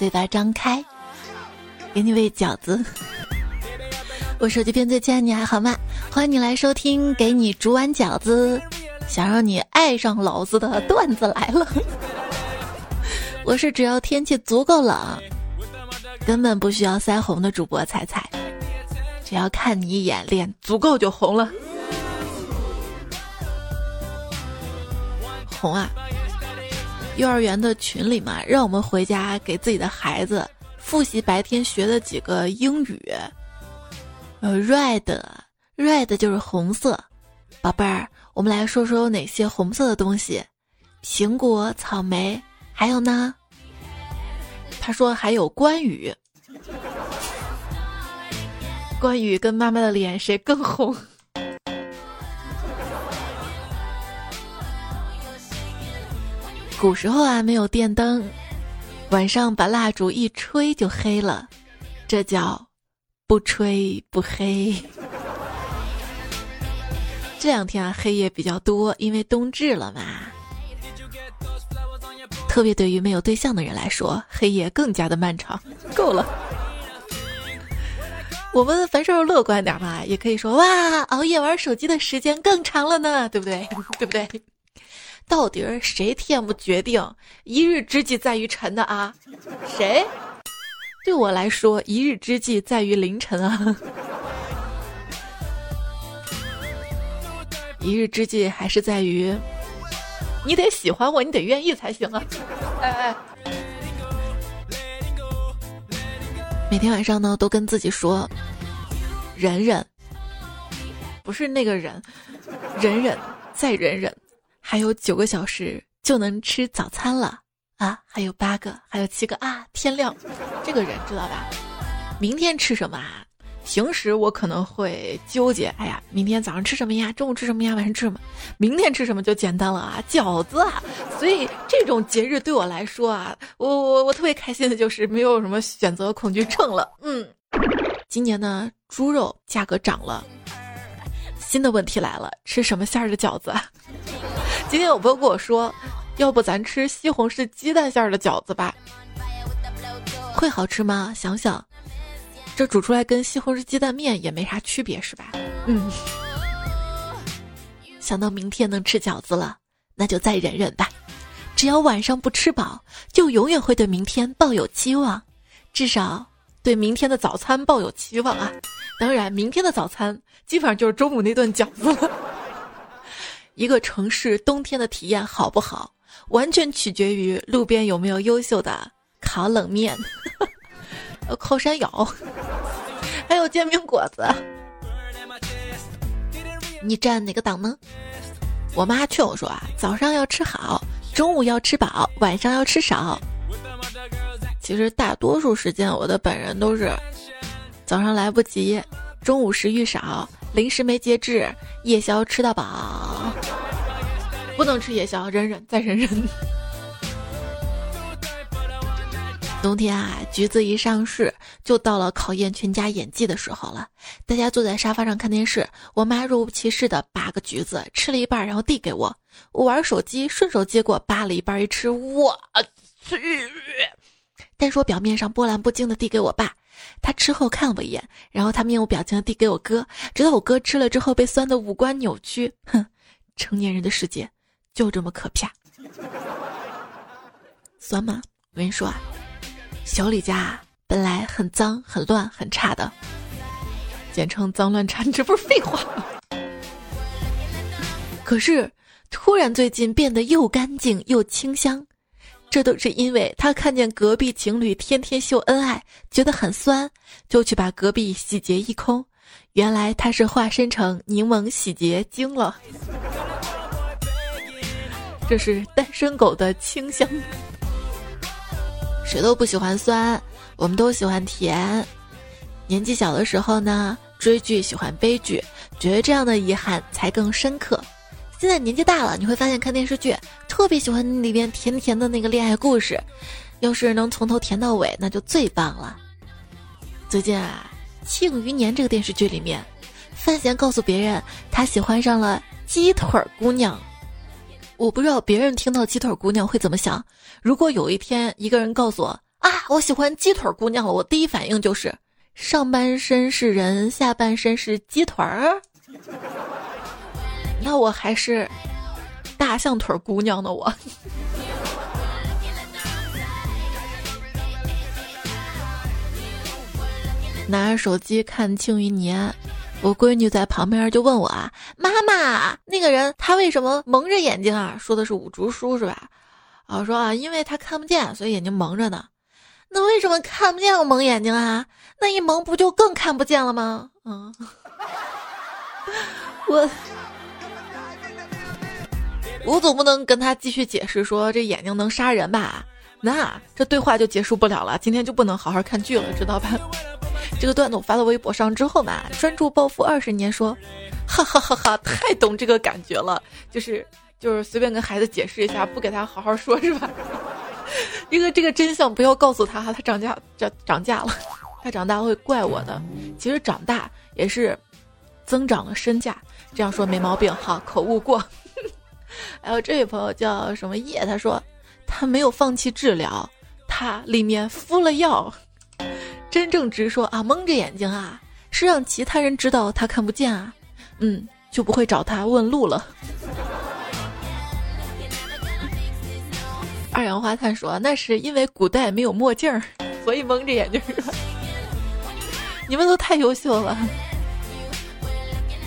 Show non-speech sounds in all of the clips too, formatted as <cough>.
嘴巴张开，给你喂饺子。我手机边最亲爱你还好吗？欢迎你来收听，给你煮碗饺子，想让你爱上老子的段子来了。<laughs> 我是只要天气足够冷，根本不需要腮红的主播彩彩，只要看你一眼，脸足够就红了。红啊！幼儿园的群里嘛，让我们回家给自己的孩子复习白天学的几个英语。呃，red，red 就是红色。宝贝儿，我们来说说有哪些红色的东西？苹果、草莓，还有呢？他说还有关羽。关羽跟妈妈的脸谁更红？古时候啊，没有电灯，晚上把蜡烛一吹就黑了，这叫不吹不黑。<laughs> 这两天啊，黑夜比较多，因为冬至了嘛。特别对于没有对象的人来说，黑夜更加的漫长。够了，我们凡事乐观点嘛，也可以说哇，熬夜玩手机的时间更长了呢，对不对？<laughs> 对不对？到底是谁天不决定，一日之计在于晨的啊？谁？对我来说，一日之计在于凌晨啊！一日之计还是在于，你得喜欢我，你得愿意才行啊！哎哎，每天晚上呢，都跟自己说，忍忍，不是那个忍，忍忍再忍忍。还有九个小时就能吃早餐了啊！还有八个，还有七个啊！天亮，这个人知道吧？明天吃什么啊？平时我可能会纠结，哎呀，明天早上吃什么呀？中午吃什么呀？晚上吃什么？明天吃什么就简单了啊，饺子啊！所以这种节日对我来说啊，我我我特别开心的就是没有什么选择恐惧症了。嗯，今年呢，猪肉价格涨了，新的问题来了，吃什么馅儿的饺子？今天有朋友跟我说，要不咱吃西红柿鸡蛋馅儿的饺子吧？会好吃吗？想想，这煮出来跟西红柿鸡蛋面也没啥区别，是吧？嗯。<laughs> 想到明天能吃饺子了，那就再忍忍吧。只要晚上不吃饱，就永远会对明天抱有期望，至少对明天的早餐抱有期望啊。当然，明天的早餐基本上就是中午那顿饺子了。一个城市冬天的体验好不好，完全取决于路边有没有优秀的烤冷面、<laughs> 烤山药，还有煎饼果子。你站哪个党呢？我妈劝我说啊，早上要吃好，中午要吃饱，晚上要吃少。其实大多数时间我的本人都是早上来不及，中午食欲少。零食没节制，夜宵吃到饱，不能吃夜宵，忍忍再忍忍。冬天啊，橘子一上市，就到了考验全家演技的时候了。大家坐在沙发上看电视，我妈若无其事的扒个橘子，吃了一半，然后递给我。我玩手机，顺手接过，扒了一半一吃，我去！但是我表面上波澜不惊的递给我爸。他吃后看了我一眼，然后他面无表情的递给我哥，直到我哥吃了之后被酸的五官扭曲。哼，成年人的世界就这么可怕。酸吗？我跟你说啊，小李家本来很脏、很乱、很差的，简称脏乱差，你这不是废话吗？可是突然最近变得又干净又清香。这都是因为他看见隔壁情侣天天秀恩爱，觉得很酸，就去把隔壁洗劫一空。原来他是化身成柠檬洗洁精了。这是单身狗的清香。谁都不喜欢酸，我们都喜欢甜。年纪小的时候呢，追剧喜欢悲剧，觉得这样的遗憾才更深刻。现在年纪大了，你会发现看电视剧特别喜欢里边甜甜的那个恋爱故事，要是能从头甜到尾，那就最棒了。最近啊，《庆余年》这个电视剧里面，范闲告诉别人他喜欢上了鸡腿姑娘。我不知道别人听到鸡腿姑娘会怎么想。如果有一天一个人告诉我啊，我喜欢鸡腿姑娘了。我第一反应就是上半身是人，下半身是鸡腿儿。<laughs> 那我还是大象腿姑娘呢，我。拿着手机看《庆余年》，我闺女在旁边就问我啊：“妈妈，那个人他为什么蒙着眼睛啊？”说的是五竹叔是吧？啊，说啊，因为他看不见，所以眼睛蒙着呢。那为什么看不见要蒙眼睛啊？那一蒙不就更看不见了吗？嗯，<laughs> 我我总不能跟他继续解释说这眼睛能杀人吧？那这对话就结束不了了，今天就不能好好看剧了，知道吧？这个段子我发到微博上之后嘛，专注暴富二十年说，哈哈哈哈，太懂这个感觉了，就是就是随便跟孩子解释一下，不给他好好说，是吧？<laughs> 这个这个真相不要告诉他，他涨价涨涨价了，他长大会怪我的。其实长大也是增长了身价，这样说没毛病哈，口误过。还有这位朋友叫什么叶，他说他没有放弃治疗，他里面敷了药。真正直说啊，蒙着眼睛啊，是让其他人知道他看不见啊，嗯，就不会找他问路了。二氧化碳说，那是因为古代没有墨镜儿，所以蒙着眼睛？你们都太优秀了。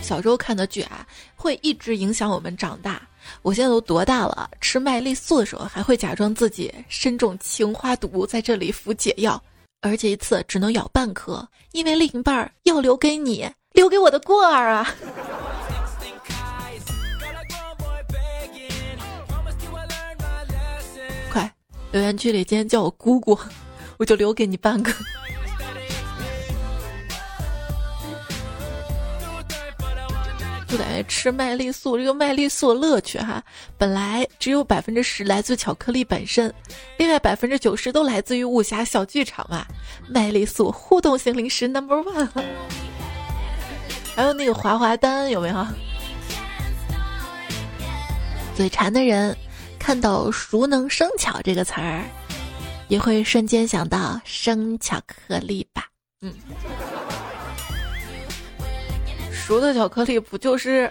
小时候看的剧啊，会一直影响我们长大。我现在都多大了？吃麦丽素的时候，还会假装自己身中青花毒，在这里服解药。而且一次只能咬半颗，因为另一半要留给你，留给我的过儿啊！<laughs> 快，留言区里今天叫我姑姑，我就留给你半个。就感觉吃麦丽素，这个麦丽素乐趣哈，本来只有百分之十来自巧克力本身，另外百分之九十都来自于武侠小剧场嘛。麦丽素互动型零食 number one，<laughs> 还有那个滑滑丹有没有？嘴馋的人看到“熟能生巧”这个词儿，也会瞬间想到生巧克力吧？嗯。熟的巧克力不就是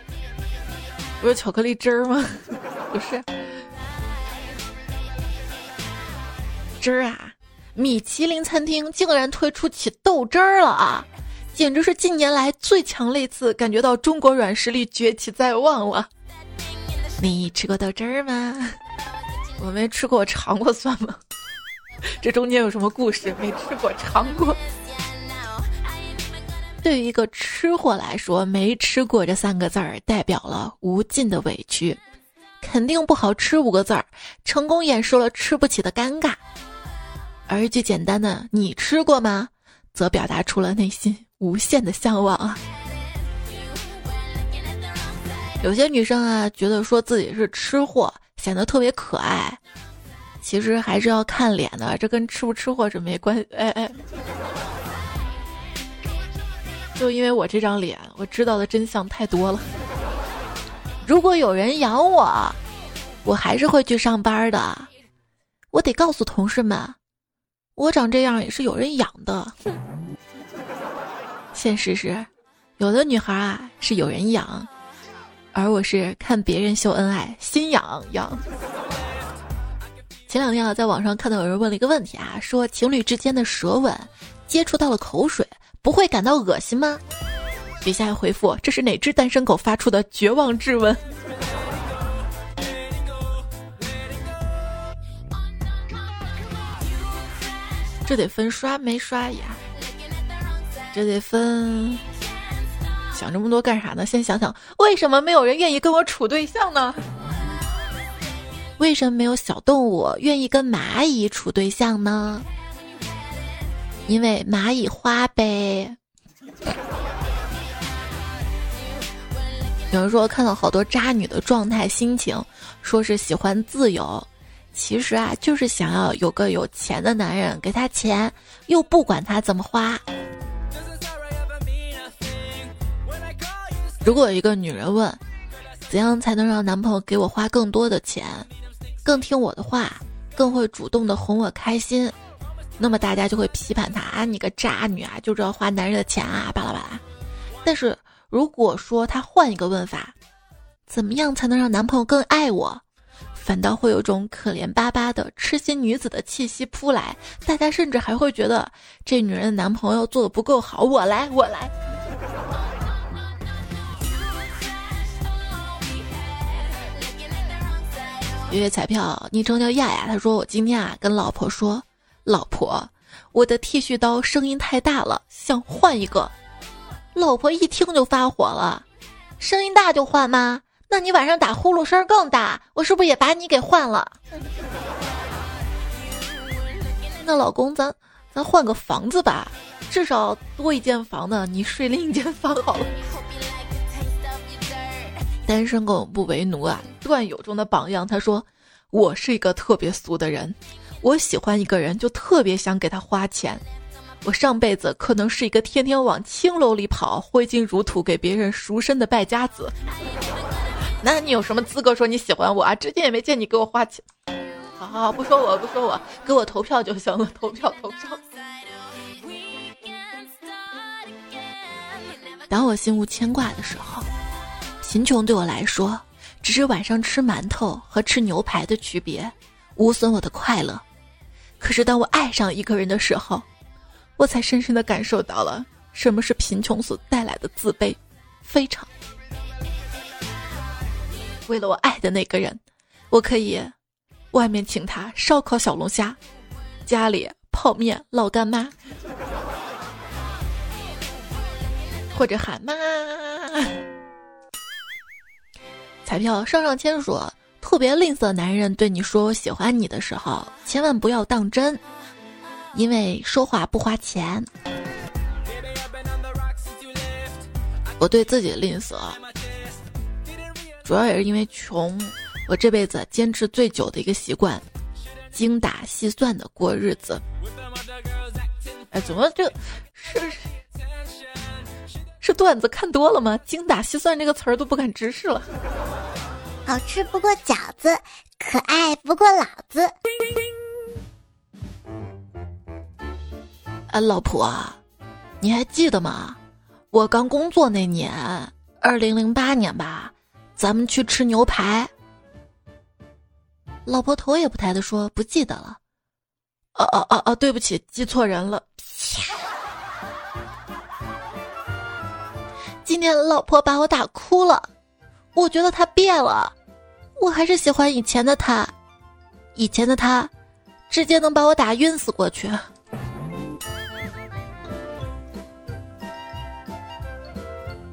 不是巧克力汁儿吗？<laughs> 不是汁儿啊！米其林餐厅竟然推出起豆汁儿了啊！简直是近年来最强类次，感觉到中国软实力崛起在望了。你吃过豆汁儿吗？我没吃过，尝过算吗？<laughs> 这中间有什么故事？没吃过，尝过。对于一个吃货来说，没吃过这三个字儿代表了无尽的委屈，肯定不好吃五个字儿，成功演示了吃不起的尴尬。而一句简单的“你吃过吗”，则表达出了内心无限的向往啊。有些女生啊，觉得说自己是吃货，显得特别可爱，其实还是要看脸的，这跟吃不吃货是没关系。哎哎。就因为我这张脸，我知道的真相太多了。如果有人养我，我还是会去上班的。我得告诉同事们，我长这样也是有人养的。现实是，有的女孩啊是有人养，而我是看别人秀恩爱，心痒痒。前两天啊，在网上看到有人问了一个问题啊，说情侣之间的舌吻接触到了口水。不会感到恶心吗？底下回复：这是哪只单身狗发出的绝望质问？这得分刷没刷牙，这得分。想这么多干啥呢？先想想，为什么没有人愿意跟我处对象呢？为什么没有小动物愿意跟蚂蚁处对象呢？因为蚂蚁花呗。有人说看到好多渣女的状态心情，说是喜欢自由，其实啊就是想要有个有钱的男人给她钱，又不管她怎么花。如果有一个女人问，怎样才能让男朋友给我花更多的钱，更听我的话，更会主动的哄我开心？那么大家就会批判他啊，你个渣女啊，就知道花男人的钱啊，巴拉巴拉。但是如果说他换一个问法，怎么样才能让男朋友更爱我？反倒会有种可怜巴巴的痴心女子的气息扑来，大家甚至还会觉得这女人的男朋友做的不够好，我来，我来。月月彩票昵称叫亚亚，他说我今天啊跟老婆说，老婆，我的剃须刀声音太大了，想换一个。老婆一听就发火了，声音大就换吗？那你晚上打呼噜声更大，我是不是也把你给换了？<laughs> 那老公，咱咱换个房子吧，至少多一间房呢，你睡另一间房好了。<laughs> 单身狗不为奴啊，段友中的榜样。他说：“我是一个特别俗的人，我喜欢一个人就特别想给他花钱。我上辈子可能是一个天天往青楼里跑、挥金如土、给别人赎身的败家子。”那你有什么资格说你喜欢我啊？之前也没见你给我花钱。好好好，不说我不说我，给我投票就行了，投票投票。当我心无牵挂的时候，贫穷对我来说只是晚上吃馒头和吃牛排的区别，无损我的快乐。可是当我爱上一个人的时候，我才深深的感受到了什么是贫穷所带来的自卑，非常。为了我爱的那个人，我可以外面请他烧烤小龙虾，家里泡面老干妈，或者喊妈。彩票上上签说，特别吝啬男人对你说我喜欢你的时候，千万不要当真，因为说话不花钱。我对自己吝啬。主要也是因为穷，我这辈子坚持最久的一个习惯，精打细算的过日子。哎，怎么这是是段子看多了吗？精打细算这个词儿都不敢直视了。好吃不过饺子，可爱不过老子。啊，老婆，你还记得吗？我刚工作那年，二零零八年吧。咱们去吃牛排。老婆头也不抬的说：“不记得了。”哦哦哦哦，对不起，记错人了。<laughs> 今天老婆把我打哭了，我觉得他变了，我还是喜欢以前的他，以前的他，直接能把我打晕死过去。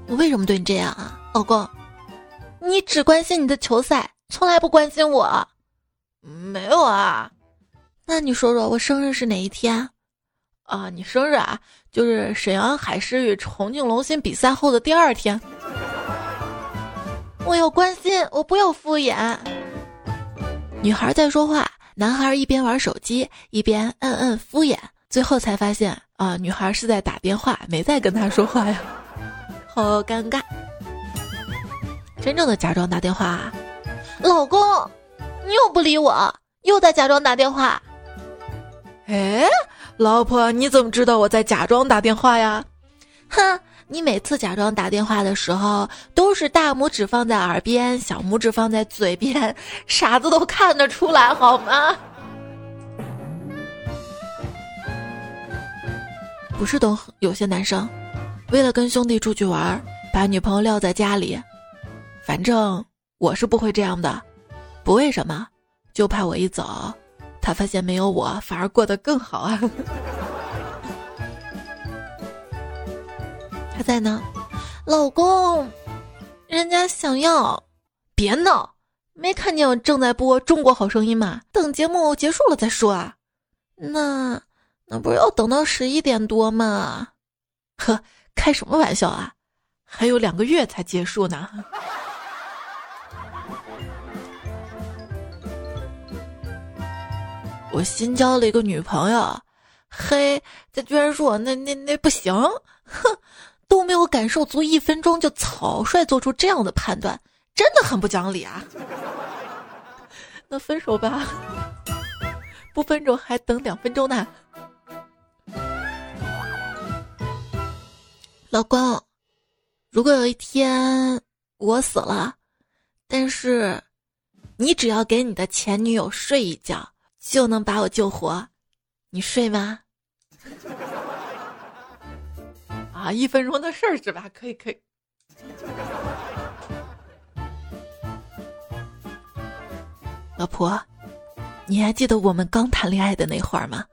我为什么对你这样啊，老公？你只关心你的球赛，从来不关心我。没有啊，那你说说我生日是哪一天？啊，你生日啊，就是沈阳海狮与重庆龙鑫比赛后的第二天。我要关心，我不要敷衍。女孩在说话，男孩一边玩手机一边嗯嗯敷衍，最后才发现啊，女孩是在打电话，没在跟他说话呀，好尴尬。真正的假装打电话，老公，你又不理我，又在假装打电话。哎，老婆，你怎么知道我在假装打电话呀？哼，你每次假装打电话的时候，都是大拇指放在耳边，小拇指放在嘴边，傻子都看得出来，好吗？不是都有些男生，为了跟兄弟出去玩，把女朋友撂在家里。反正我是不会这样的，不为什么，就怕我一走，他发现没有我反而过得更好啊。他在呢，老公，人家想要，别闹，没看见我正在播《中国好声音》吗？等节目结束了再说啊。那那不是要等到十一点多吗？呵，开什么玩笑啊，还有两个月才结束呢。<laughs> 我新交了一个女朋友，嘿，他居然说我那那那不行，哼，都没有感受足一分钟就草率做出这样的判断真的很不讲理啊。那分手吧不分手还等两分钟呢。老公如果有一天我死了但是你只要给你的前女友睡一觉就能把我救活你睡吗？啊，一分钟的事儿是吧？可以，可以。老婆，你还记得我们刚谈恋爱的那会儿吗？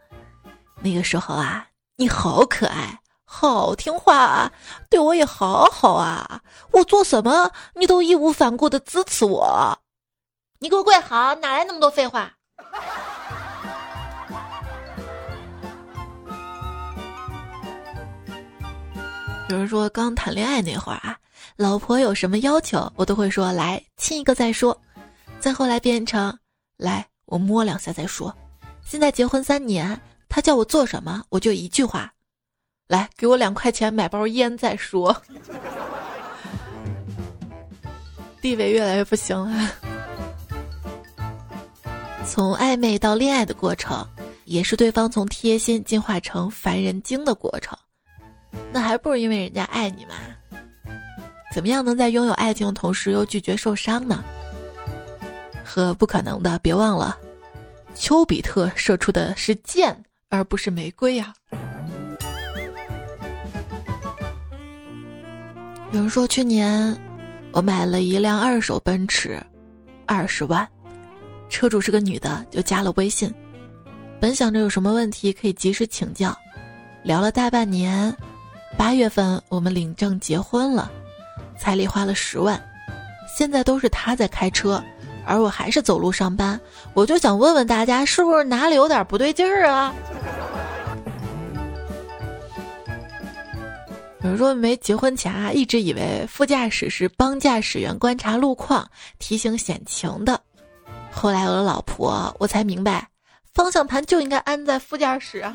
那个时候啊，你好可爱，好听话啊，对我也好好啊。我做什么，你都义无反顾的支持我。你给我跪好，哪来那么多废话？有人说刚谈恋爱那会儿啊，老婆有什么要求，我都会说来亲一个再说。再后来变成来我摸两下再说。现在结婚三年，他叫我做什么，我就一句话：来给我两块钱买包烟再说。地位越来越不行了。从暧昧到恋爱的过程，也是对方从贴心进化成烦人精的过程。那还不如因为人家爱你嘛？怎么样能在拥有爱情的同时又拒绝受伤呢？和不可能的，别忘了，丘比特射出的是箭，而不是玫瑰呀。有人说去年我买了一辆二手奔驰，二十万，车主是个女的，就加了微信，本想着有什么问题可以及时请教，聊了大半年。八月份我们领证结婚了，彩礼花了十万，现在都是他在开车，而我还是走路上班。我就想问问大家，是不是哪里有点不对劲儿啊？<laughs> 有人说没结婚前啊，一直以为副驾驶是帮驾驶员观察路况、提醒险情的，后来有了老婆，我才明白，方向盘就应该安在副驾驶啊。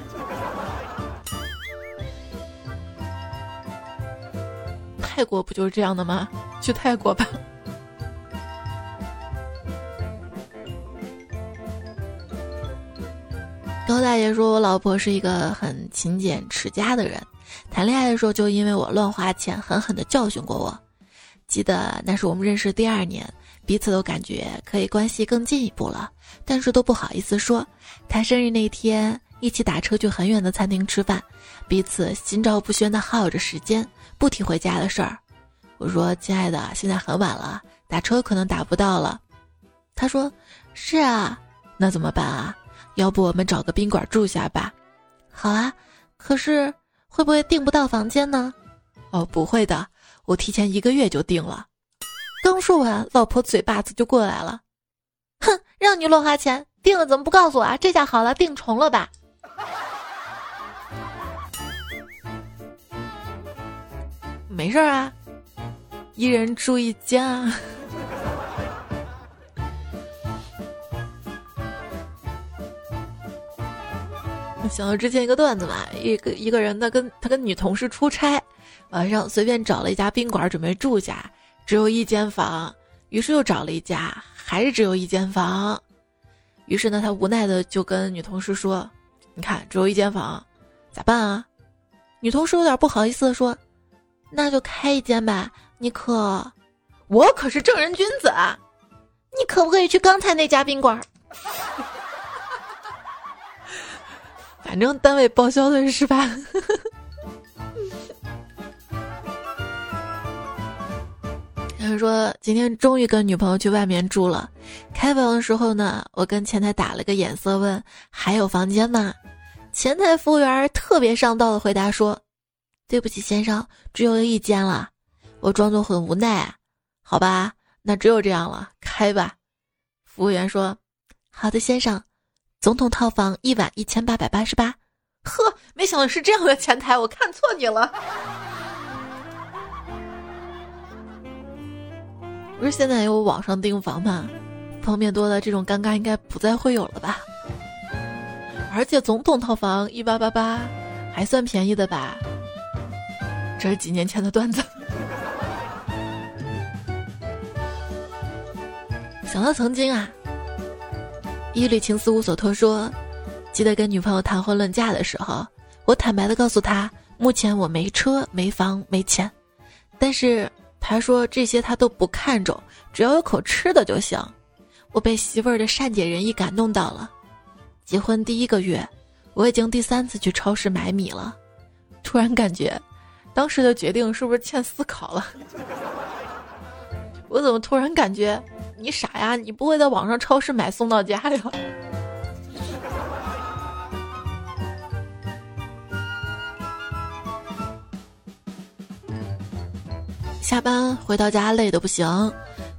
泰国不就是这样的吗？去泰国吧。<laughs> 高大爷说：“我老婆是一个很勤俭持家的人，谈恋爱的时候就因为我乱花钱，狠狠的教训过我。记得那是我们认识第二年，彼此都感觉可以关系更进一步了，但是都不好意思说。他生日那天，一起打车去很远的餐厅吃饭，彼此心照不宣的耗着时间。”不提回家的事儿，我说：“亲爱的，现在很晚了，打车可能打不到了。”他说：“是啊，那怎么办啊？要不我们找个宾馆住下吧？”“好啊，可是会不会订不到房间呢？”“哦，不会的，我提前一个月就订了。”刚说完，老婆嘴巴子就过来了：“哼，让你乱花钱，订了怎么不告诉我啊？这下好了，订重了吧？”没事儿啊，一人住一间啊。<laughs> 想到之前一个段子嘛，一个一个人他跟他跟女同事出差，晚上随便找了一家宾馆准备住下，只有一间房，于是又找了一家，还是只有一间房，于是呢，他无奈的就跟女同事说：“你看，只有一间房，咋办啊？”女同事有点不好意思的说。那就开一间吧，你可，我可是正人君子啊，你可不可以去刚才那家宾馆？<laughs> 反正单位报销的是吧？<laughs> 有人说今天终于跟女朋友去外面住了，开房的时候呢，我跟前台打了个眼色，问还有房间吗？前台服务员特别上道的回答说。对不起，先生，只有一间了。我装作很无奈，好吧，那只有这样了，开吧。服务员说：“好的，先生，总统套房一晚一千八百八十八。”呵，没想到是这样的前台，我看错你了。不是现在有网上订房吗？方便多了，这种尴尬应该不再会有了吧？而且总统套房一八八八，还算便宜的吧？这是几年前的段子。<laughs> 想到曾经啊，一缕情丝无所托说，记得跟女朋友谈婚论嫁的时候，我坦白的告诉她，目前我没车、没房、没钱，但是他说这些他都不看重，只要有口吃的就行。我被媳妇儿的善解人意感动到了。结婚第一个月，我已经第三次去超市买米了，突然感觉，当时的决定是不是欠思考了？<laughs> 我怎么突然感觉你傻呀？你不会在网上超市买送到家呀？<laughs> 下班回到家累得不行，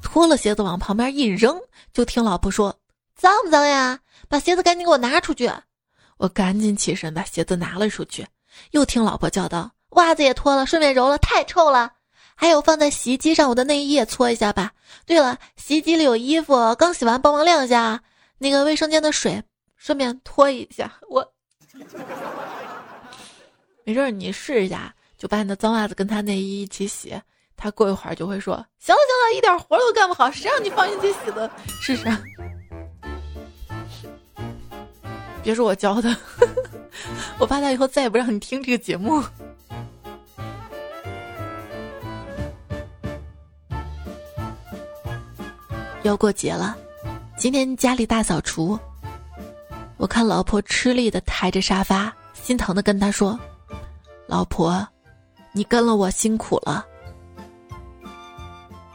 脱了鞋子往旁边一扔，就听老婆说：“脏不脏呀？把鞋子赶紧给我拿出去！”我赶紧起身把鞋子拿了出去，又听老婆叫道：“袜子也脱了，顺便揉了，太臭了。还有放在洗衣机上我的内衣也搓一下吧。对了，洗衣机里有衣服，刚洗完，帮忙晾一下。那个卫生间的水，顺便拖一下。我没事，你试一下，就把你的脏袜子跟他内衣一起洗。”他过一会儿就会说：“行了行了，一点活都干不好，谁让你放心机洗的？试试。”别说我教的，<laughs> 我怕他以后再也不让你听这个节目。要过节了，今天家里大扫除，我看老婆吃力的抬着沙发，心疼的跟他说：“老婆，你跟了我辛苦了。”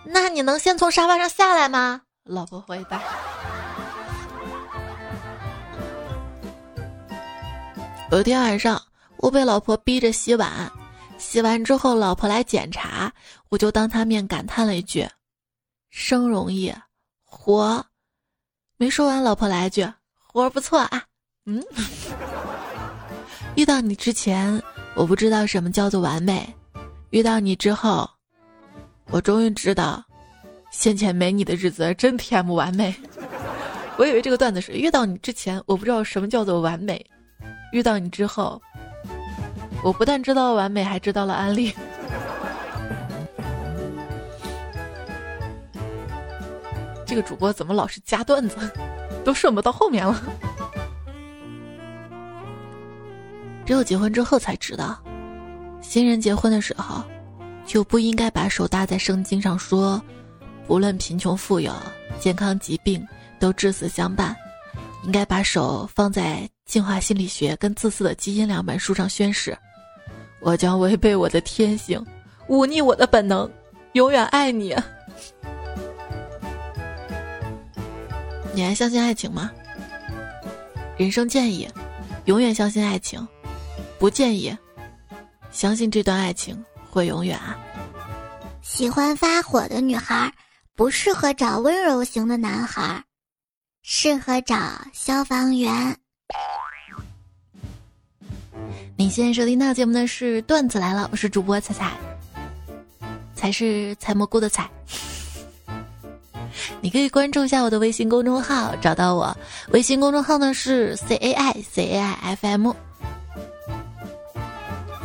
那你能先从沙发上下来吗？老婆回答。有天晚上，我被老婆逼着洗碗，洗完之后，老婆来检查，我就当她面感叹了一句：“生容易，活。”没说完，老婆来一句：“活不错啊。”嗯。遇到你之前，我不知道什么叫做完美；遇到你之后。我终于知道，先前没你的日子真甜不完美。我以为这个段子是遇到你之前，我不知道什么叫做完美；遇到你之后，我不但知道完美，还知道了安利。这个主播怎么老是加段子，<laughs> 都顺不到后面了。只有结婚之后才知道，新人结婚的时候。就不应该把手搭在圣经上说，不论贫穷富有、健康疾病，都至死相伴。应该把手放在进化心理学跟自私的基因两本书上宣誓：我将违背我的天性，忤逆我的本能，永远爱你。你还相信爱情吗？人生建议：永远相信爱情，不建议相信这段爱情。会永远啊！喜欢发火的女孩不适合找温柔型的男孩，适合找消防员。你现在收听到节目的是段子来了，我是主播彩彩，才是采蘑菇的采。你可以关注一下我的微信公众号，找到我。微信公众号呢是 C A I C A I F M。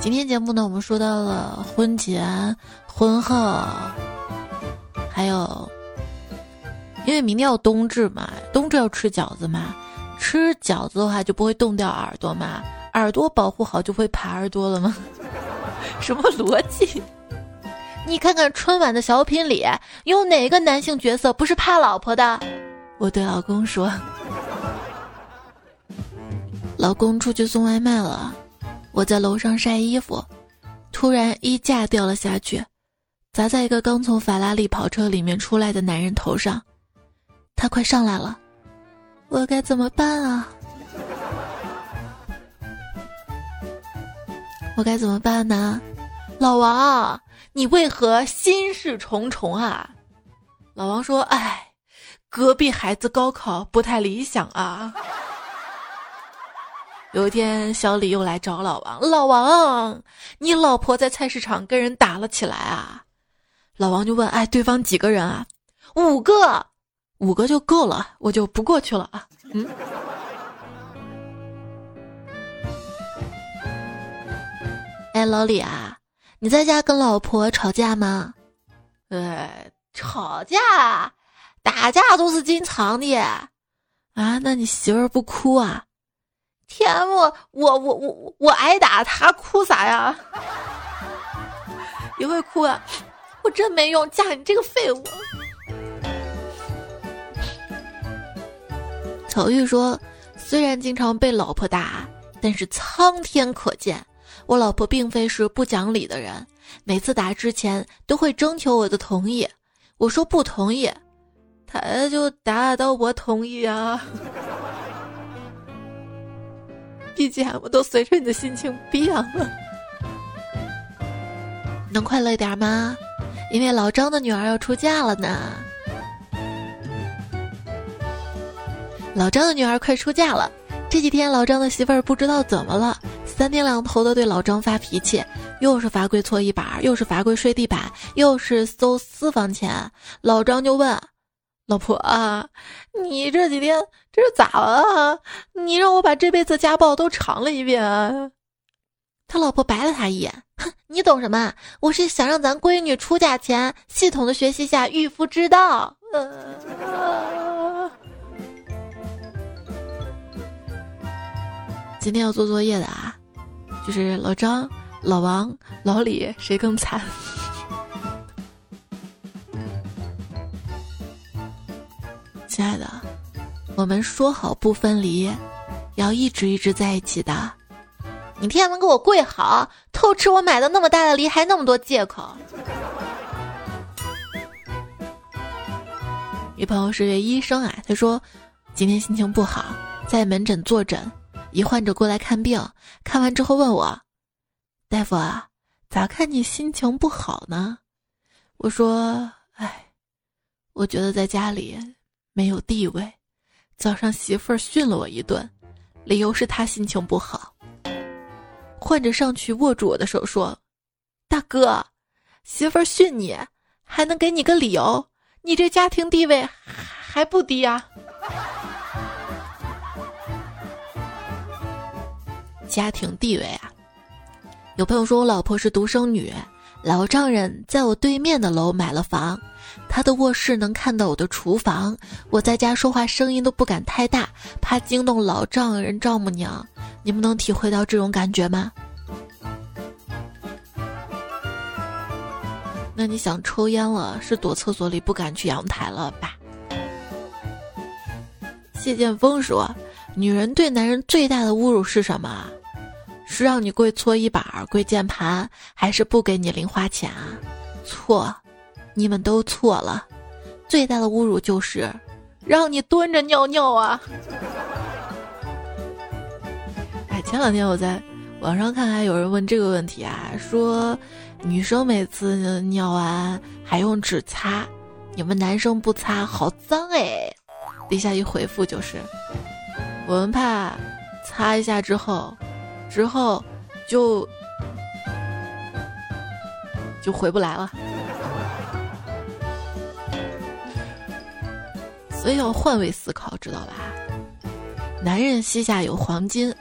今天节目呢，我们说到了婚前、婚后，还有，因为明天要冬至嘛，冬至要吃饺子嘛，吃饺子的话就不会冻掉耳朵嘛，耳朵保护好就会耙耳朵了吗？<laughs> 什么逻辑？你看看春晚的小品里有哪个男性角色不是怕老婆的？我对老公说：“老公出去送外卖了。”我在楼上晒衣服，突然衣架掉了下去，砸在一个刚从法拉利跑车里面出来的男人头上。他快上来了，我该怎么办啊？我该怎么办呢？老王，你为何心事重重啊？老王说：“哎，隔壁孩子高考不太理想啊。<laughs> ”有一天，小李又来找老王。老王，你老婆在菜市场跟人打了起来啊？老王就问：“哎，对方几个人啊？”五个，五个就够了，我就不过去了啊。嗯。哎，老李啊，你在家跟老婆吵架吗？呃，吵架，打架都是经常的。啊，那你媳妇儿不哭啊？天我我我我我挨打，他哭啥呀？<laughs> 你会哭啊？我真没用，嫁你这个废物。草玉说：“虽然经常被老婆打，但是苍天可见，我老婆并非是不讲理的人。每次打之前都会征求我的同意，我说不同意，他就打到我同意啊。<laughs> BGM 都随着你的心情变了，能快乐一点吗？因为老张的女儿要出嫁了呢。”老张的女儿快出嫁了，这几天老张的媳妇儿不知道怎么了，三天两头的对老张发脾气，又是罚跪搓衣板，又是罚跪睡地板，又是搜私房钱。老张就问：“老婆啊，你这几天这是咋了？你让我把这辈子家暴都尝了一遍。”他老婆白了他一眼：“哼，你懂什么？我是想让咱闺女出嫁前系统的学习下御夫之道。”今天要做作业的啊，就是老张、老王、老李，谁更惨？<laughs> 亲爱的，我们说好不分离，要一直一直在一起的。你天天能给我跪好，偷吃我买的那么大的梨，还那么多借口。女朋友是位医生啊，他说今天心情不好，在门诊坐诊。一患者过来看病，看完之后问我：“大夫啊，咋看你心情不好呢？”我说：“哎，我觉得在家里没有地位。早上媳妇儿训了我一顿，理由是她心情不好。”患者上去握住我的手说：“大哥，媳妇儿训你，还能给你个理由？你这家庭地位还不低呀？”家庭地位啊，有朋友说我老婆是独生女，老丈人在我对面的楼买了房，他的卧室能看到我的厨房，我在家说话声音都不敢太大，怕惊动老丈人丈母娘。你们能体会到这种感觉吗？那你想抽烟了，是躲厕所里不敢去阳台了吧？谢剑锋说，女人对男人最大的侮辱是什么？是让你跪搓衣板、跪键盘，还是不给你零花钱啊？错，你们都错了。最大的侮辱就是让你蹲着尿尿啊！哎，前两天我在网上看，还有人问这个问题啊，说女生每次尿完还用纸擦，你们男生不擦，好脏哎！底下一回复就是，我们怕擦一下之后。之后，就就回不来了，所以要换位思考，知道吧？男人膝下有黄金，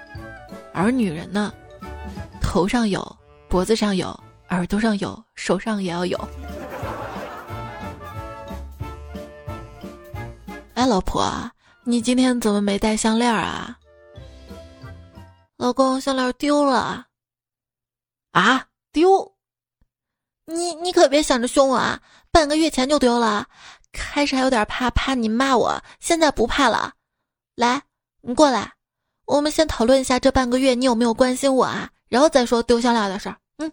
而女人呢，头上有，脖子上有，耳朵上有，手上也要有。哎，老婆，你今天怎么没戴项链啊？老公，项链丢了，啊，丢！你你可别想着凶我啊！半个月前就丢了，开始还有点怕，怕你骂我，现在不怕了。来，你过来，我们先讨论一下这半个月你有没有关心我啊？然后再说丢项链的事儿。嗯，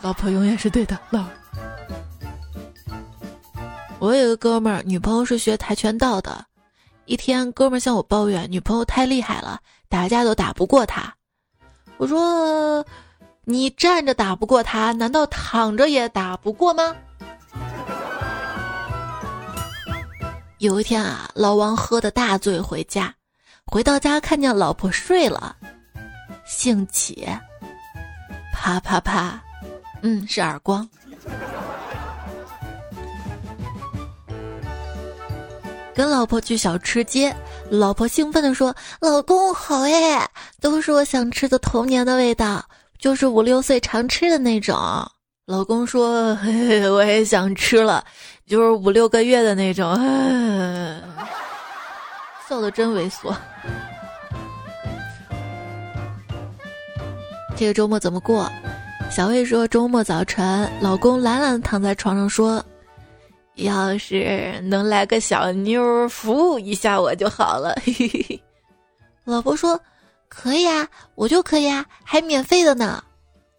老婆永远是对的。老，我有个哥们儿，女朋友是学跆拳道的。一天，哥们向我抱怨女朋友太厉害了，打架都打不过他。我说：“你站着打不过他，难道躺着也打不过吗？” <laughs> 有一天啊，老王喝的大醉回家，回到家看见老婆睡了，兴起，啪啪啪，嗯，是耳光。跟老婆去小吃街老婆兴奋地说老公好哎都是我想吃的童年的味道就是五六岁常吃的那种。老公说嘿嘿 <laughs> 我也想吃了就是五六个月的那种。<laughs> 笑得真猥琐。这个周末怎么过？小魏说周末早晨老公懒懒躺在床上说要是能来个小妞服务一下我就好了。”嘿嘿嘿。老婆说：“可以啊，我就可以啊，还免费的呢。”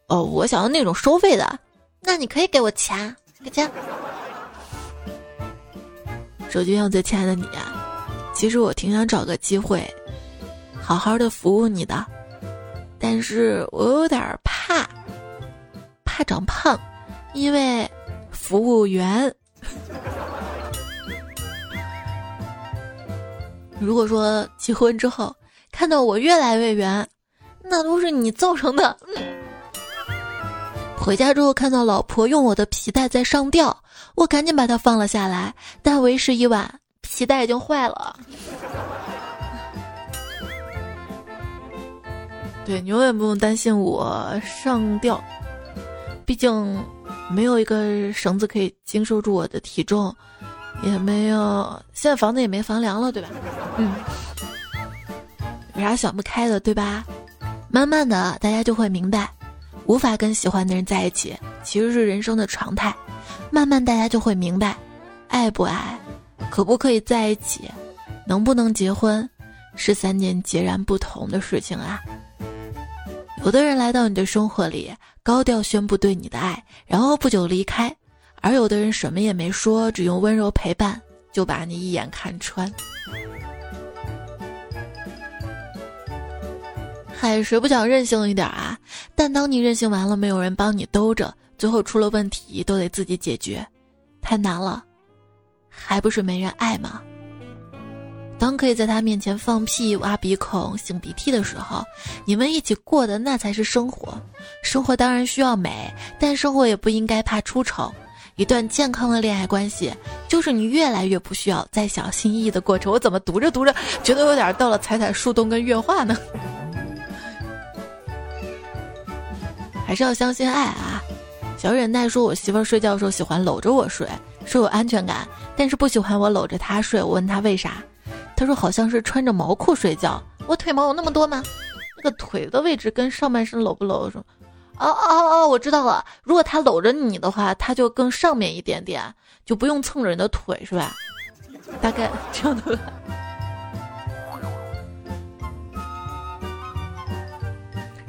哦，我想要那种收费的，那你可以给我钱，给钱。手机上最亲爱的你，其实我挺想找个机会，好好的服务你的，但是我有点怕。怕长胖，因为服务员。<laughs> 如果说结婚之后看到我越来越圆，那都是你造成的。<laughs> 回家之后看到老婆用我的皮带在上吊，我赶紧把它放了下来，但为时已晚，皮带已经坏了。<laughs> 对你永远不用担心我上吊。毕竟，没有一个绳子可以经受住我的体重，也没有现在房子也没房梁了，对吧？嗯，有啥想不开的，对吧？慢慢的，大家就会明白，无法跟喜欢的人在一起，其实是人生的常态。慢慢大家就会明白，爱不爱，可不可以在一起，能不能结婚，是三件截然不同的事情啊。有的人来到你的生活里。高调宣布对你的爱，然后不久离开；而有的人什么也没说，只用温柔陪伴，就把你一眼看穿。嗨，谁不想任性一点啊？但当你任性完了，没有人帮你兜着，最后出了问题都得自己解决，太难了，还不是没人爱吗？当可以在他面前放屁、挖鼻孔、擤鼻涕的时候，你们一起过的那才是生活。生活当然需要美，但生活也不应该怕出丑。一段健康的恋爱关系，就是你越来越不需要再小心翼翼的过程。我怎么读着读着，觉得有点到了踩踩树洞跟月画呢？还是要相信爱啊！小忍耐说，我媳妇儿睡觉的时候喜欢搂着我睡，说有安全感，但是不喜欢我搂着她睡。我问她为啥？他说：“好像是穿着毛裤睡觉。我腿毛有那么多吗？那个腿的位置跟上半身搂不搂？说，哦哦哦，我知道了。如果他搂着你的话，他就更上面一点点，就不用蹭着你的腿，是吧？大概 <laughs> 这样的。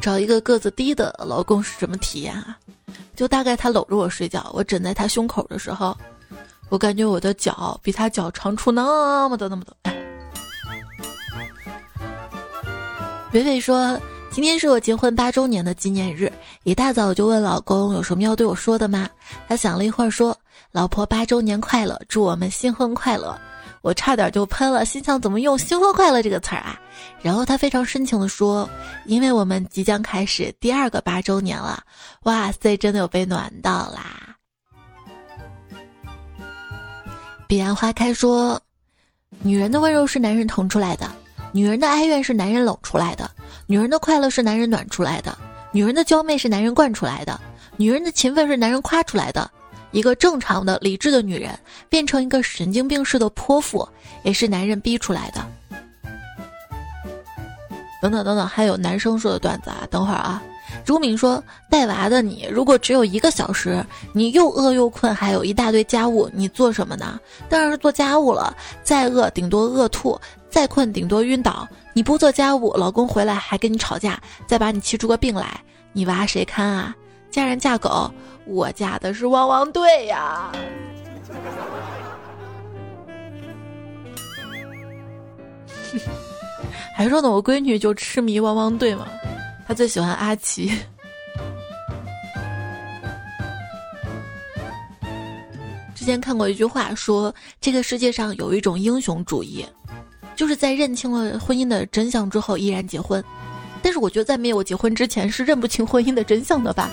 找一个个子低的老公是什么体验啊？就大概他搂着我睡觉，我枕在他胸口的时候，我感觉我的脚比他脚长出那么的那么多。”伟伟说：“今天是我结婚八周年的纪念日，一大早就问老公有什么要对我说的吗？他想了一会儿说：‘老婆八周年快乐，祝我们新婚快乐。’我差点就喷了，心想怎么用‘新婚快乐’这个词儿啊？然后他非常深情的说：‘因为我们即将开始第二个八周年了。’哇塞，真的有被暖到啦！彼岸花开说：‘女人的温柔是男人疼出来的。’”女人的哀怨是男人冷出来的，女人的快乐是男人暖出来的，女人的娇媚是男人惯出来的，女人的勤奋是男人夸出来的。一个正常的、理智的女人变成一个神经病式的泼妇，也是男人逼出来的。等等等等，还有男生说的段子啊，等会儿啊。朱敏说：“带娃的你，如果只有一个小时，你又饿又困，还有一大堆家务，你做什么呢？当然是做家务了。再饿，顶多饿吐；再困，顶多晕倒。你不做家务，老公回来还跟你吵架，再把你气出个病来，你娃谁看啊？嫁人嫁狗，我嫁的是汪汪队呀！<laughs> 还说呢，我闺女就痴迷汪汪队嘛。”她最喜欢阿奇。之前看过一句话，说这个世界上有一种英雄主义，就是在认清了婚姻的真相之后依然结婚。但是我觉得在没有结婚之前是认不清婚姻的真相的吧，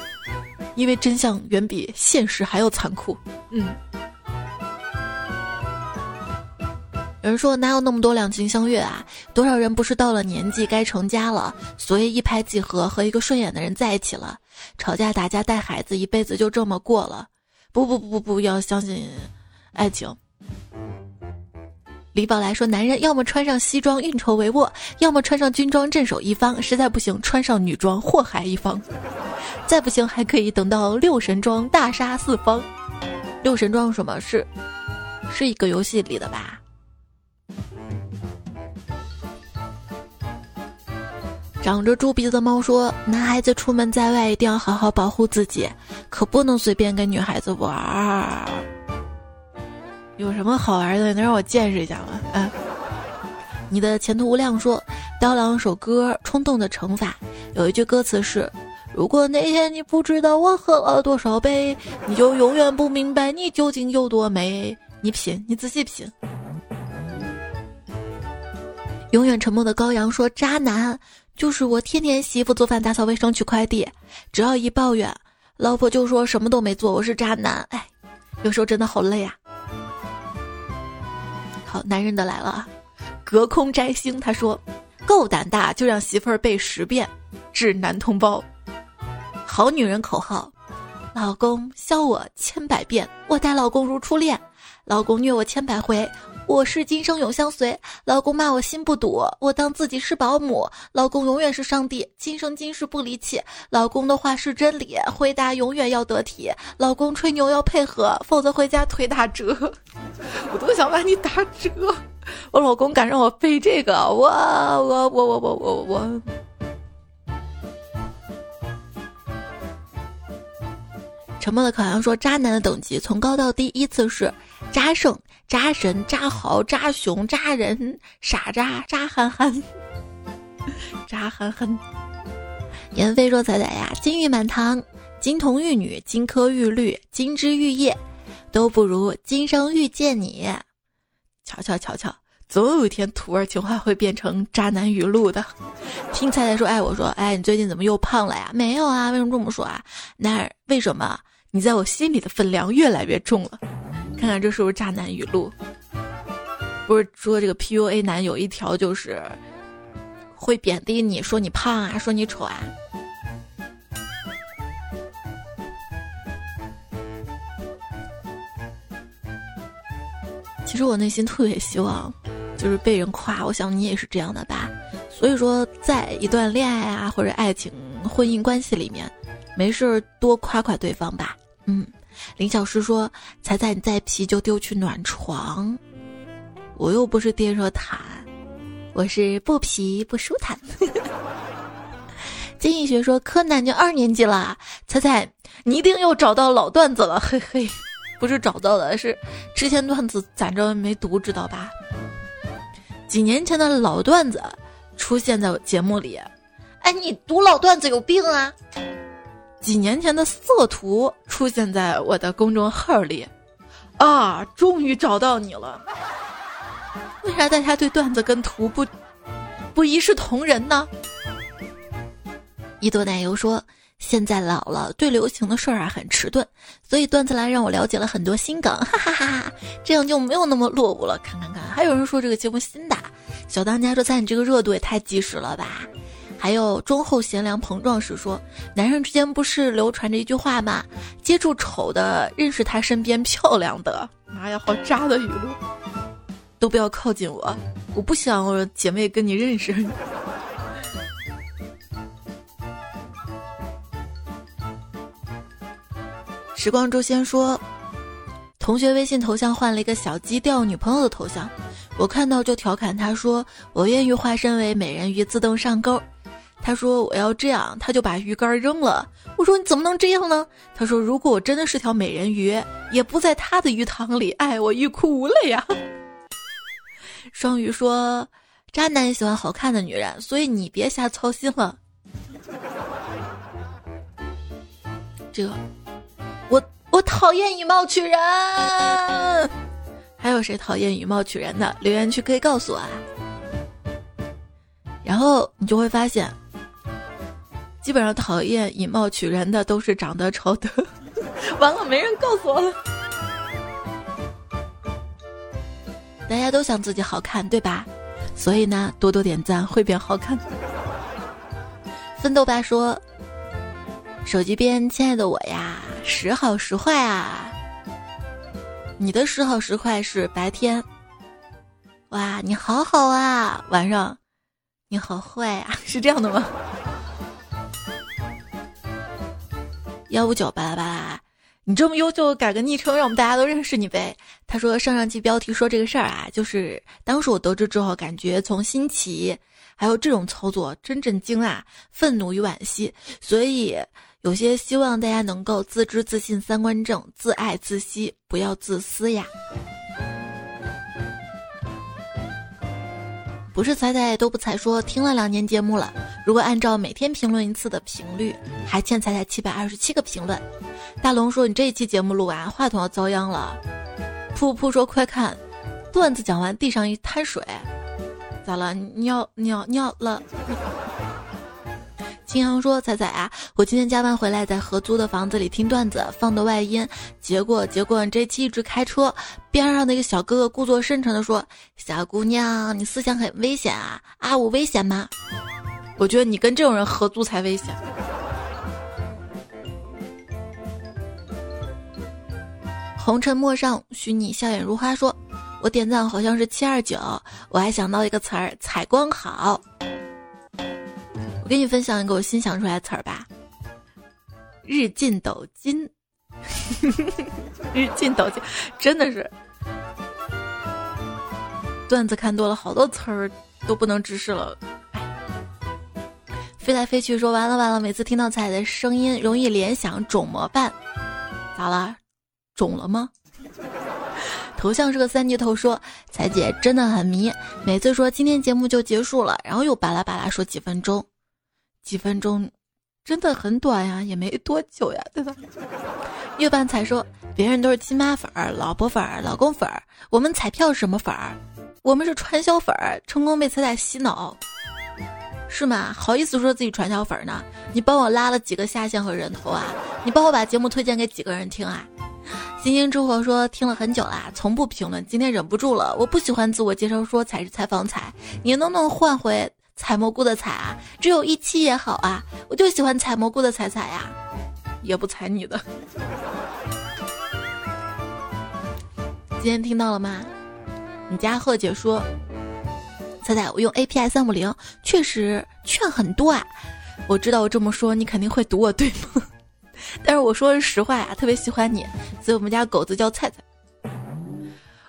因为真相远比现实还要残酷。嗯。有人说哪有那么多两情相悦啊？多少人不是到了年纪该成家了，所以一拍即合和一个顺眼的人在一起了，吵架打架带孩子，一辈子就这么过了。不不不不不要相信爱情。李宝来说：“男人要么穿上西装运筹帷幄，要么穿上军装镇守一方，实在不行穿上女装祸害一方，再不行还可以等到六神装大杀四方。六神装什么是？是一个游戏里的吧？”长着猪鼻子的猫说：“男孩子出门在外一定要好好保护自己，可不能随便跟女孩子玩儿。”有什么好玩的？能让我见识一下吗？啊！你的前途无量说，刀郎首歌《冲动的惩罚》有一句歌词是：“如果那天你不知道我喝了多少杯，你就永远不明白你究竟有多美。”你品，你仔细品。永远沉默的羔羊说：“渣男就是我，天天洗衣服、做饭、打扫卫生、取快递，只要一抱怨，老婆就说什么都没做，我是渣男。”哎，有时候真的好累啊。好，男人的来了啊，隔空摘星。他说：“够胆大就让媳妇儿背十遍，致男同胞。”好女人口号：老公削我千百遍，我待老公如初恋；老公虐我千百回，我是今生永相随；老公骂我心不堵，我当自己是保姆；老公永远是上帝，今生今世不离弃；老公的话是真理，回答永远要得体；老公吹牛要配合，否则回家腿打折。<laughs> 我都想把你打折，我老公敢让我背这个，我我我我我我我。沉默的烤羊说：“渣男的等级从高到低依次是：渣圣、渣神、渣豪、渣雄、渣人、傻渣、渣憨憨、<laughs> 渣憨憨。”颜飞说：“仔仔呀，金玉满堂，金童玉女，金科玉律，金枝玉叶。”都不如今生遇见你，瞧瞧瞧瞧，总有一天土味情话会变成渣男语录的。听菜菜说哎我说，哎，你最近怎么又胖了呀？没有啊，为什么这么说啊？那为什么你在我心里的分量越来越重了？看看这是不是渣男语录？不是说这个 PUA 男有一条就是会贬低你说你胖啊，说你丑啊。其实我内心特别希望，就是被人夸。我想你也是这样的吧。所以说，在一段恋爱啊或者爱情、婚姻关系里面，没事多夸夸对方吧。嗯，林小诗说：“彩彩你再皮就丢去暖床。”我又不是电热毯，我是不皮不舒坦。<laughs> 金逸学说：“柯南就二年级了，彩彩你一定又找到老段子了，嘿嘿。”不是找到的，是之前段子攒着没读，知道吧？几年前的老段子出现在我节目里，哎，你读老段子有病啊！几年前的色图出现在我的公众号里，啊，终于找到你了！为啥大家对段子跟图不不一视同仁呢？一朵奶油说。现在老了，对流行的事儿啊很迟钝，所以段子来让我了解了很多新梗，哈哈哈哈！这样就没有那么落伍了。看看看，还有人说这个节目新的，小当家说在你这个热度也太及时了吧？还有忠厚贤良膨胀时说，男生之间不是流传着一句话吗？接触丑的，认识他身边漂亮的。妈呀，好渣的语录！都不要靠近我，我不想我姐妹跟你认识。时光周先说，同学微信头像换了一个小鸡钓女朋友的头像，我看到就调侃他说：“我愿意化身为美人鱼自动上钩。”他说：“我要这样。”他就把鱼竿扔了。我说：“你怎么能这样呢？”他说：“如果我真的是条美人鱼，也不在他的鱼塘里。”哎，我欲哭无泪呀。<laughs> 双鱼说：“渣男喜欢好看的女人，所以你别瞎操心了。”这个。我我讨厌以貌取人，还有谁讨厌以貌取人的？留言区可以告诉我啊。然后你就会发现，基本上讨厌以貌取人的都是长得丑的。<laughs> 完了，没人告诉我了。大家都想自己好看，对吧？所以呢，多多点赞会变好看。奋斗吧说，手机边亲爱的我呀。时好时坏啊！你的时好时坏是白天，哇，你好好啊，晚上你好坏啊，是这样的吗？幺五九巴拉巴拉，你这么优秀，改个昵称，让我们大家都认识你呗。他说上上期标题说这个事儿啊，就是当时我得知之后，感觉从新奇，还有这种操作真震惊啊，愤怒与惋惜，所以有些希望大家能够自知自信、三观正、自爱自惜，不要自私呀。不是彩彩都不彩说听了两年节目了，如果按照每天评论一次的频率，还欠彩彩七百二十七个评论。大龙说你这一期节目录完，话筒要遭殃了。噗噗说快看，段子讲完地上一滩水，咋了？尿尿尿了？青阳说：“彩彩啊，我今天加班回来，在合租的房子里听段子，放的外音。结果，结果这期一直开车，边上那个小哥哥故作深沉的说：‘小姑娘，你思想很危险啊！啊，我危险吗？我觉得你跟这种人合租才危险。’红尘陌上，许你笑眼如花。说，我点赞好像是七二九，我还想到一个词儿，采光好。”我给你分享一个我新想出来的词儿吧，日进斗金，<laughs> 日进斗金，真的是段子看多了，好多词儿都不能直视了。飞来飞去说完了完了，每次听到彩的声音，容易联想肿么办？咋了？肿了吗？头像是个三级头，说彩姐真的很迷，每次说今天节目就结束了，然后又巴拉巴拉说几分钟。几分钟，真的很短呀，也没多久呀，对吧？月半彩说，别人都是亲妈粉儿、老婆粉儿、老公粉儿，我们彩票是什么粉儿？我们是传销粉儿，成功被彩彩洗脑，是吗？好意思说自己传销粉呢？你帮我拉了几个下线和人头啊？你帮我把节目推荐给几个人听啊？星星之火说听了很久啦，从不评论，今天忍不住了，我不喜欢自我介绍说彩是采访彩，你能不能换回？采蘑菇的采啊，只有一期也好啊，我就喜欢采蘑菇的采采呀，也不采你的。今天听到了吗？你家贺姐说，彩彩，我用 API 三五零确实券很多啊。我知道我这么说你肯定会堵我对吗？<laughs> 但是我说是实话呀，特别喜欢你，所以我们家狗子叫菜菜，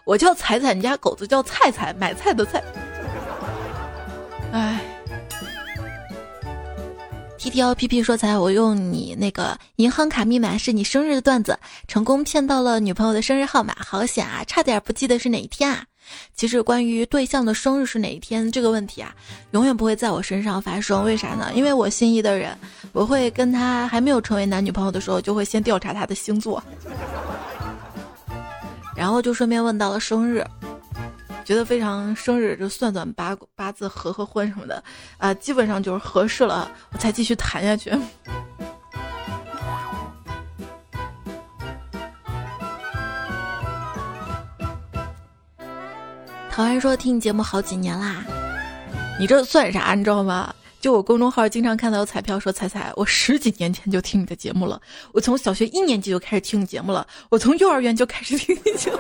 我叫彩彩，你家狗子叫菜菜，买菜的菜。哎，T T L P P 说才我用你那个银行卡密码是你生日的段子，成功骗到了女朋友的生日号码，好险啊！差点不记得是哪一天啊！其实关于对象的生日是哪一天这个问题啊，永远不会在我身上发生。为啥呢？因为我心仪的人，我会跟他还没有成为男女朋友的时候，就会先调查他的星座，然后就顺便问到了生日。觉得非常生日就算算八八字合合婚什么的啊，基本上就是合适了，我才继续谈下去。<laughs> 陶然说听你节目好几年啦，你这算啥？你知道吗？就我公众号经常看到有彩票说彩彩，我十几年前就听你的节目了，我从小学一年级就开始听你节目了，我从幼儿园就开始听你节目。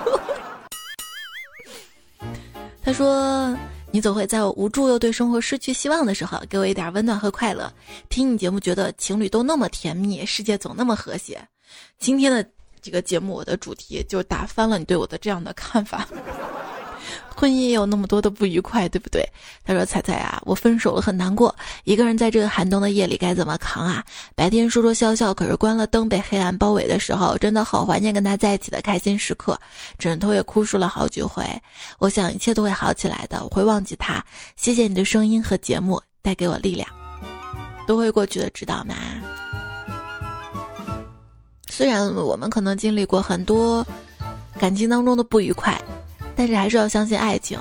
他说：“你总会在我无助又对生活失去希望的时候，给我一点温暖和快乐。听你节目，觉得情侣都那么甜蜜，世界总那么和谐。今天的这个节目，我的主题就打翻了你对我的这样的看法。”婚姻也有那么多的不愉快，对不对？他说：“彩彩啊，我分手了，很难过。一个人在这个寒冬的夜里该怎么扛啊？白天说说笑笑，可是关了灯被黑暗包围的时候，真的好怀念跟他在一起的开心时刻。枕头也哭湿了好几回。我想一切都会好起来的，我会忘记他。谢谢你的声音和节目带给我力量，都会过去的，知道吗？虽然我们可能经历过很多感情当中的不愉快。”但是还是要相信爱情。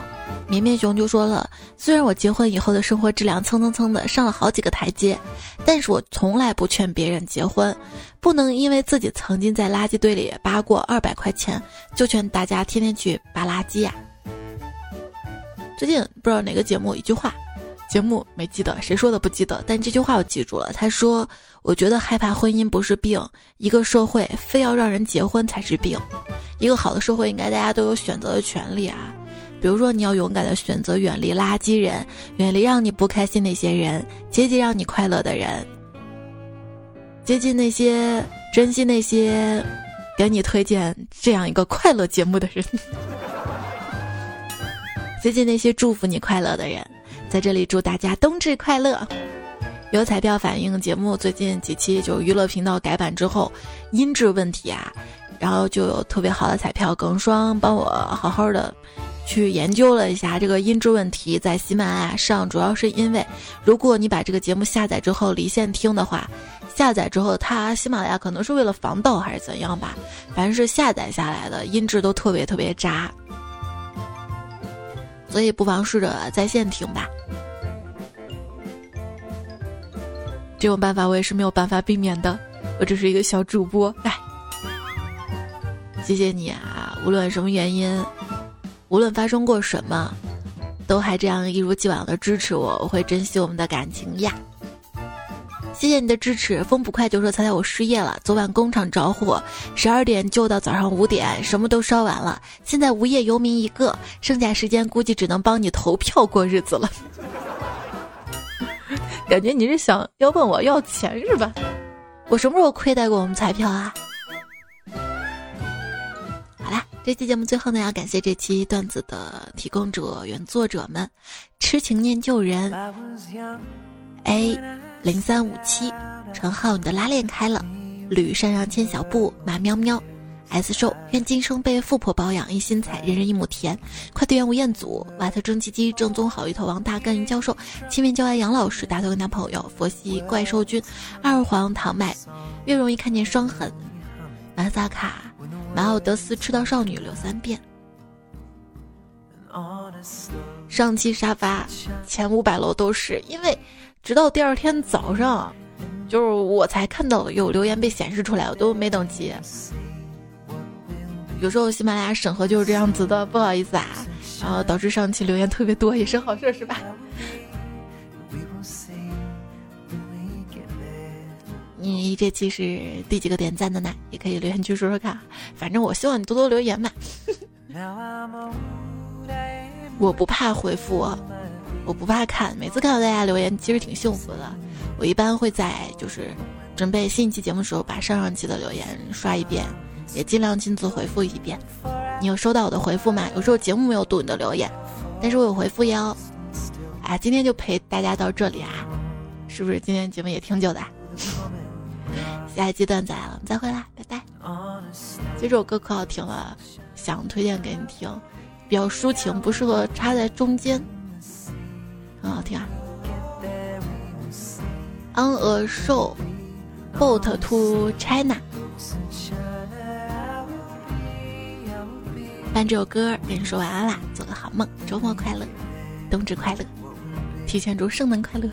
绵绵熊就说了：“虽然我结婚以后的生活质量蹭蹭蹭的上了好几个台阶，但是我从来不劝别人结婚。不能因为自己曾经在垃圾堆里扒过二百块钱，就劝大家天天去扒垃圾呀。”最近不知道哪个节目一句话，节目没记得谁说的不记得，但这句话我记住了。他说：“我觉得害怕婚姻不是病，一个社会非要让人结婚才是病。”一个好的社会，应该大家都有选择的权利啊！比如说，你要勇敢的选择远离垃圾人，远离让你不开心那些人，接近让你快乐的人，接近那些珍惜那些给你推荐这样一个快乐节目的人，<laughs> 接近那些祝福你快乐的人。在这里祝大家冬至快乐！有彩票反映节目最近几期就娱乐频道改版之后音质问题啊，然后就有特别好的彩票耿双帮我好好的。去研究了一下这个音质问题，在喜马拉雅上，主要是因为如果你把这个节目下载之后离线听的话，下载之后它喜马拉雅可能是为了防盗还是怎样吧，反正是下载下来的音质都特别特别渣，所以不妨试着在线听吧。这种办法我也是没有办法避免的，我只是一个小主播，哎，谢谢你啊，无论什么原因。无论发生过什么，都还这样一如既往的支持我，我会珍惜我们的感情呀。谢谢你的支持。风不快就说：“猜猜我失业了，昨晚工厂着火，十二点救到早上五点，什么都烧完了，现在无业游民一个，剩下时间估计只能帮你投票过日子了。”感觉你是想要问我要钱是吧？我什么时候亏待过我们彩票啊？好啦这期节目最后呢，要感谢这期段子的提供者、原作者们：痴情念旧人 A 零三五七、陈浩，你的拉链开了；吕山上牵小布、马喵喵、S 瘦，愿今生被富婆保养，一心采，人人一亩田。快递员吴彦祖、瓦特蒸汽机、正宗好芋头王大根教授、亲面教爱杨老师、大头跟男朋友、佛系怪兽君、二黄糖麦，越容易看见伤痕，马萨卡。马奥德斯吃到少女流三遍。上期沙发前五百楼都是因为，直到第二天早上，就是我才看到有留言被显示出来，我都没等急。有时候喜马拉雅审核就是这样子的，不好意思啊，然后导致上期留言特别多，也是好事是吧？你这期是第几个点赞的呢？也可以留言区说说看。反正我希望你多多留言嘛。我不怕回复，我不怕看。每次看到大家留言，其实挺幸福的。我一般会在就是准备新一期节目的时候，把上上期的留言刷一遍，也尽量亲自回复一遍。你有收到我的回复吗？有时候节目没有读你的留言，但是我有回复哟。啊，今天就陪大家到这里啊，是不是今天节目也挺久的？下一阶段再来了，我们再回来，拜拜。这首歌可好听了，想推荐给你听，比较抒情，不适合插在中间，很好听啊。On a show, boat to China。伴这首歌跟你说晚安啦，做个好梦，周末快乐，冬至快乐，提前祝圣诞快乐。